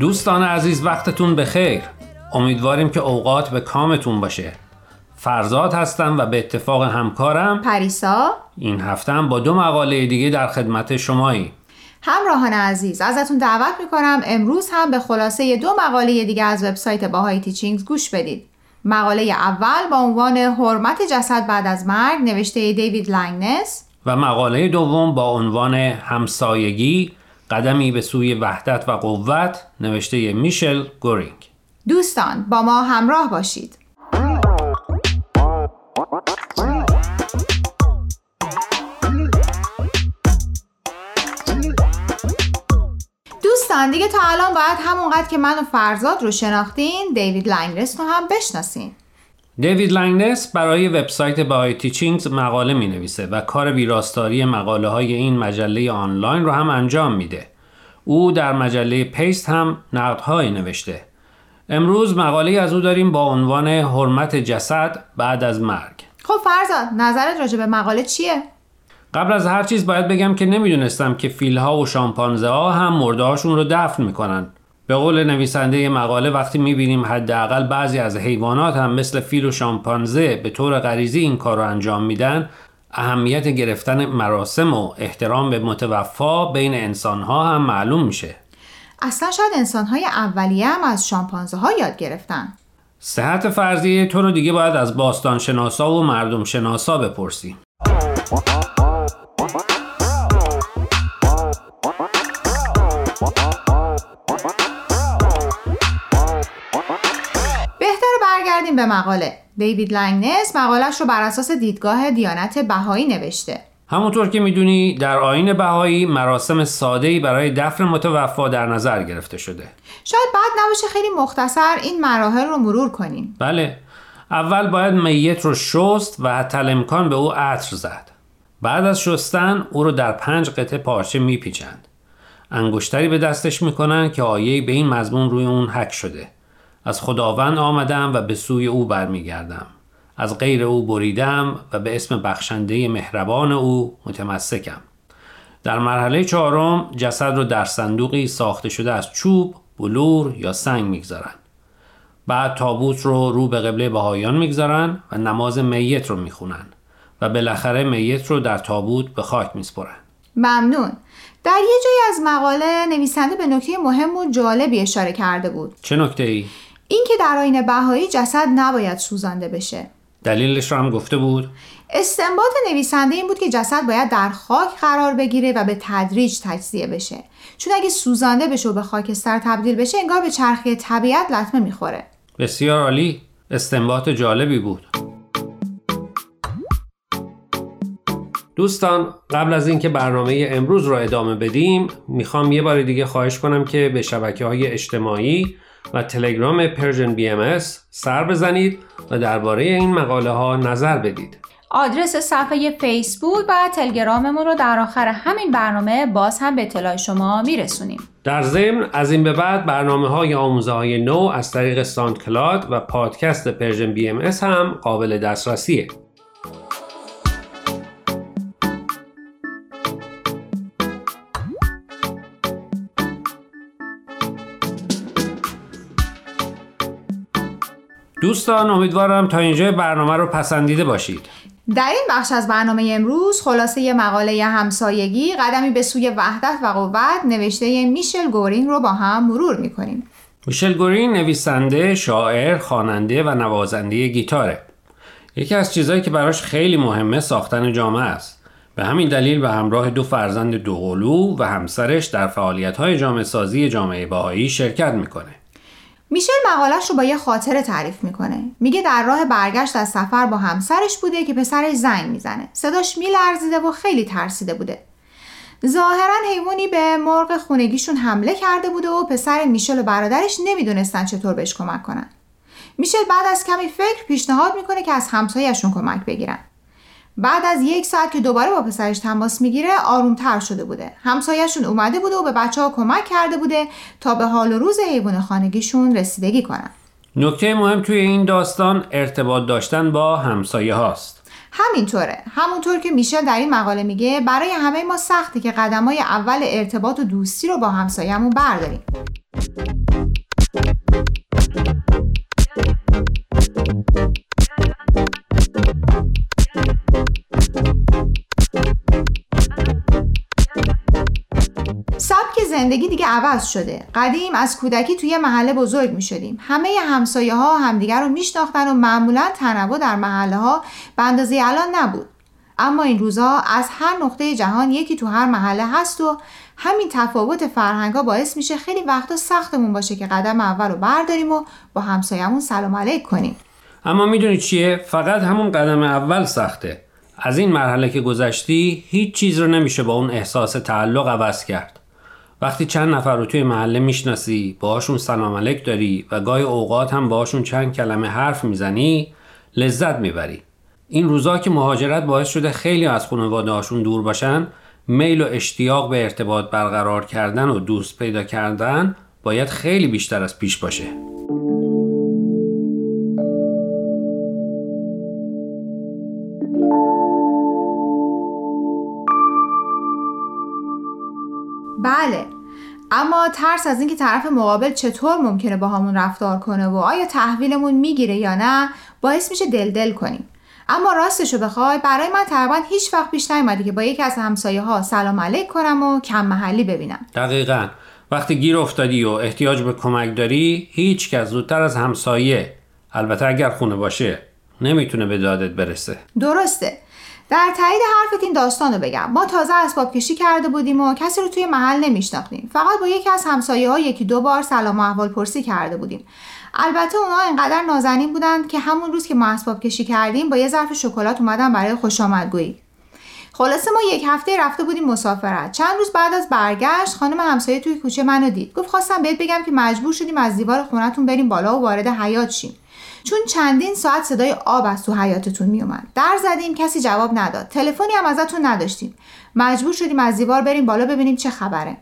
دوستان عزیز وقتتون بخیر. امیدواریم که اوقات به کامتون باشه. فرزاد هستم و به اتفاق همکارم. پریسا. این هفته هم با دو مقاله دیگه در خدمت شمایی. همراهان عزیز ازتون دعوت می‌کنم امروز هم به خلاصه دو مقاله دیگه از وبسایت باهای تیچینگز گوش بدید. مقاله اول با عنوان حرمت جسد بعد از مرگ نوشته دیوید لنگنس. و مقاله دوم با عنوان همسایگی قدمی به سوی وحدت و قوت نوشته میشل گورینگ. دوستان با ما همراه باشید. دوستان دیگه تا الان باید همونقدر که من و فرزاد رو شناختین دیوید لنگنس رو هم بشناسین. دیوید لنگنس برای وبسایت Bahá'í Teachings مقاله می نویسه و کار ویراستاری مقاله های این مجله آنلاین رو هم انجام میده. او در مجله پیست هم نقدهایی نوشته. امروز مقاله از او داریم با عنوان حرمت جسد بعد از مرگ. خب فرزاد نظرت راجع به مقاله چیه؟ قبل از هر چیز باید بگم که نمی‌دونستم که فیلها و شامپانزه ها هم مردهاشون رو دفن می‌کنن. به قول نویسنده مقاله وقتی می‌بینیم حداقل بعضی از حیوانات هم مثل فیل و شامپانزه به طور غریزی این کار رو انجام میدن اهمیت گرفتن مراسم و احترام به متوفا بین انسانها هم معلوم میشه. اصلا شاید انسانهای اولیه هم از شامپانزه ها یاد گرفتن. صحت فرضی تو رو دیگه باید از باستان شناسا و مردم شناسا بپرسی برگردیم به مقاله. دیوید لنگنس مقالش رو بر اساس دیدگاه دیانت بهایی نوشته. همونطور که می‌دونی در آین بهایی مراسم ساده‌ای برای دفن متوفا در نظر گرفته شده. شاید بعد نباشه خیلی مختصر این مراحل رو مرور کنیم. بله. اول باید میت رو شست و حتی امکان به او عطر زد. بعد از شستن او رو در پنج قطعه پارچه میپیچند. انگشتری به دستش می‌کنن که آیه به این مضمون روی اون حک شده. از خداوند آمدم و به سوی او برمیگردم. از غیر او بریدم و به اسم بخشنده مهربان او متمسکم. در مرحله چهارم جسد رو در صندوقی ساخته شده از چوب، بلور یا سنگ می‌گذارن. بعد تابوت رو رو به قبله بهایان می‌گذارن و نماز میت رو می‌خونن و بالاخره میت رو در تابوت به خاک میسپرن. ممنون. در یه جایی از مقاله نویسنده به نکته مهم و جالبی اشاره کرده بود. چه نکته ای؟ اینکه در آین بهایی جسد نباید سوزانده بشه. دلیلش رو هم گفته بود. استنباط نویسنده این بود که جسد باید در خاک قرار بگیره و به تدریج تجزیه بشه. چون اگه سوزانده بشه و به خاکستر تبدیل بشه انگار به چرخه طبیعت لطمه می‌خوره. بسیار عالی. استنباط جالبی بود. دوستان قبل از اینکه برنامه امروز رو ادامه بدیم می‌خوام یه بار دیگه خواهش کنم که به شبکه های اجتماعی و تلگرام Persian BM سر بزنید و درباره این مقاله ها نظر بدید. آدرس صفحه فیسبوک و تلگراممون رو در آخر همین برنامه باز هم به اطلاع شما میرسونیم. در ضمن از این به بعد برنامه های آموزه های نو از طریق SoundCloud و پادکست Persian BM هم قابل دسترسیه. دوستان امیدوارم تا اینجا برنامه رو پسندیده باشید. در این بخش از برنامه امروز خلاصه مقاله همسایگی قدمی به سوی وحدت و قوت نوشته میشل گورینگ رو با هم مرور می‌کنیم. میشل گورینگ نویسنده، شاعر، خواننده و نوازنده گیتاره. یکی از چیزهایی که براش خیلی مهمه ساختن جامعه است. به همین دلیل به همراه دو فرزند دوقلو و همسرش در فعالیت های جامعه سازی جامعه باهایی شرکت می‌کنه. میشل مقالش رو با یه خاطره تعریف می‌کنه. میگه در راه برگشت از سفر با همسرش بوده که پسرش زنگ می‌زنه. صداش میلرزیده و خیلی ترسیده بوده. ظاهرا حیوانی به مرغ خونگیشون حمله کرده بوده و پسر میشل و برادرش نمی‌دونستن چطور بهش کمک کنن. میشل بعد از کمی فکر پیشنهاد می‌کنه که از همسایهشون کمک بگیرن. بعد از یک ساعت که دوباره با پسرش تماس می‌گیره آرومتر شده بوده. همسایهشون اومده بوده و به بچه ها کمک کرده بوده تا به حال و روز حیوان خانگیشون رسیدگی کنن. نکته مهم توی این داستان ارتباط داشتن با همسایه هاست. همینطوره. همونطور که میشل در این مقاله میگه برای همه ما سخته که قدمای اول ارتباط و دوستی رو با همسایهمون برداریم. زندگی دیگه عوض شده. قدیم از کودکی توی محله بزرگ می شدیم همه همسایه ها همدیگر رو میشناختن و معمولا تنوع در محله ها به اندازه الان نبود. اما این روزها از هر نقطه جهان یکی تو هر محله هست و همین تفاوت فرهنگ ها باعث میشه خیلی وقتا سختمون باشه که قدم اول رو برداریم و با همسایمون سلام علیک کنیم. اما می‌دونی چیه؟ فقط همون قدم اول سخته. از این مرحله که گذشتی هیچ چیز رو نمیشه با اون احساس تعلق عوض کرد. وقتی چند نفر رو توی محله می‌شناسی باهاشون سلام علیک داری و گاهی اوقات هم باهاشون چند کلمه حرف می‌زنی لذت می‌بری. این روزا که مهاجرت باعث شده خیلی از خانواده هاشون دور باشن میل و اشتیاق به ارتباط برقرار کردن و دوست پیدا کردن باید خیلی بیشتر از پیش باشه. بله. اما ترس از اینکه طرف مقابل چطور ممکنه با همون رفتار کنه و آیا تحویلمون می‌گیره یا نه باعث میشه دل دل کنیم. اما راستشو بخوای برای من تقریبا هیچ وقت پیش نیومده که با یکی از همسایه ها سلام علیک کنم و کم محلی ببینم. دقیقا. وقتی گیر افتادی و احتیاج به کمک داری هیچ کس زودتر از همسایه البته اگر خونه باشه نمی‌تونه به دادت برسه. درسته. در تایید حرفت این داستان رو بگم. ما تازه اسباب کشی کرده بودیم و کسی رو توی محل نمیشناختیم. فقط با یکی از همسایه ها یکی دو بار سلام و احوال پرسی کرده بودیم. البته اونا انقدر نازنین بودند که همون روز که ما اسباب کشی کردیم با یه ظرف شکلات اومدن برای خوش آمدگویی. خلاصه ما یک هفته رفته بودیم مسافرت. چند روز بعد از برگشت خانم همسایه توی کوچه منو دید. گفت خواستم بهت بگم که مجبور شدیم از دیوار خونتون بریم بالا و وارد حیات شیم. چون چندین ساعت صدای آب از تو حیاتتون میومد. در زدیم کسی جواب نداد. تلفنی هم ازتون نداشتیم. مجبور شدیم از دیوار بریم بالا ببینیم چه خبره.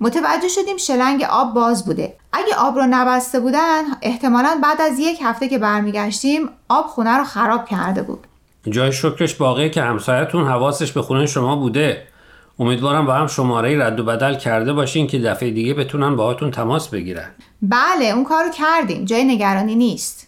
متوجه شدیم شلنگ آب باز بوده. اگه آب رو نبسته بودن احتمالا بعد از یک هفته که برمیگشتیم آب خونه رو خراب کرده بود. جای شکرش باقیه که همسایتون حواسش به خونه شما بوده. امیدوارم با هم شماره رد و بدل کرده باشین که دفعه دیگه بتونن باهاتون تماس بگیرن. بله اون کارو کردیم. جای نگرانی نیست.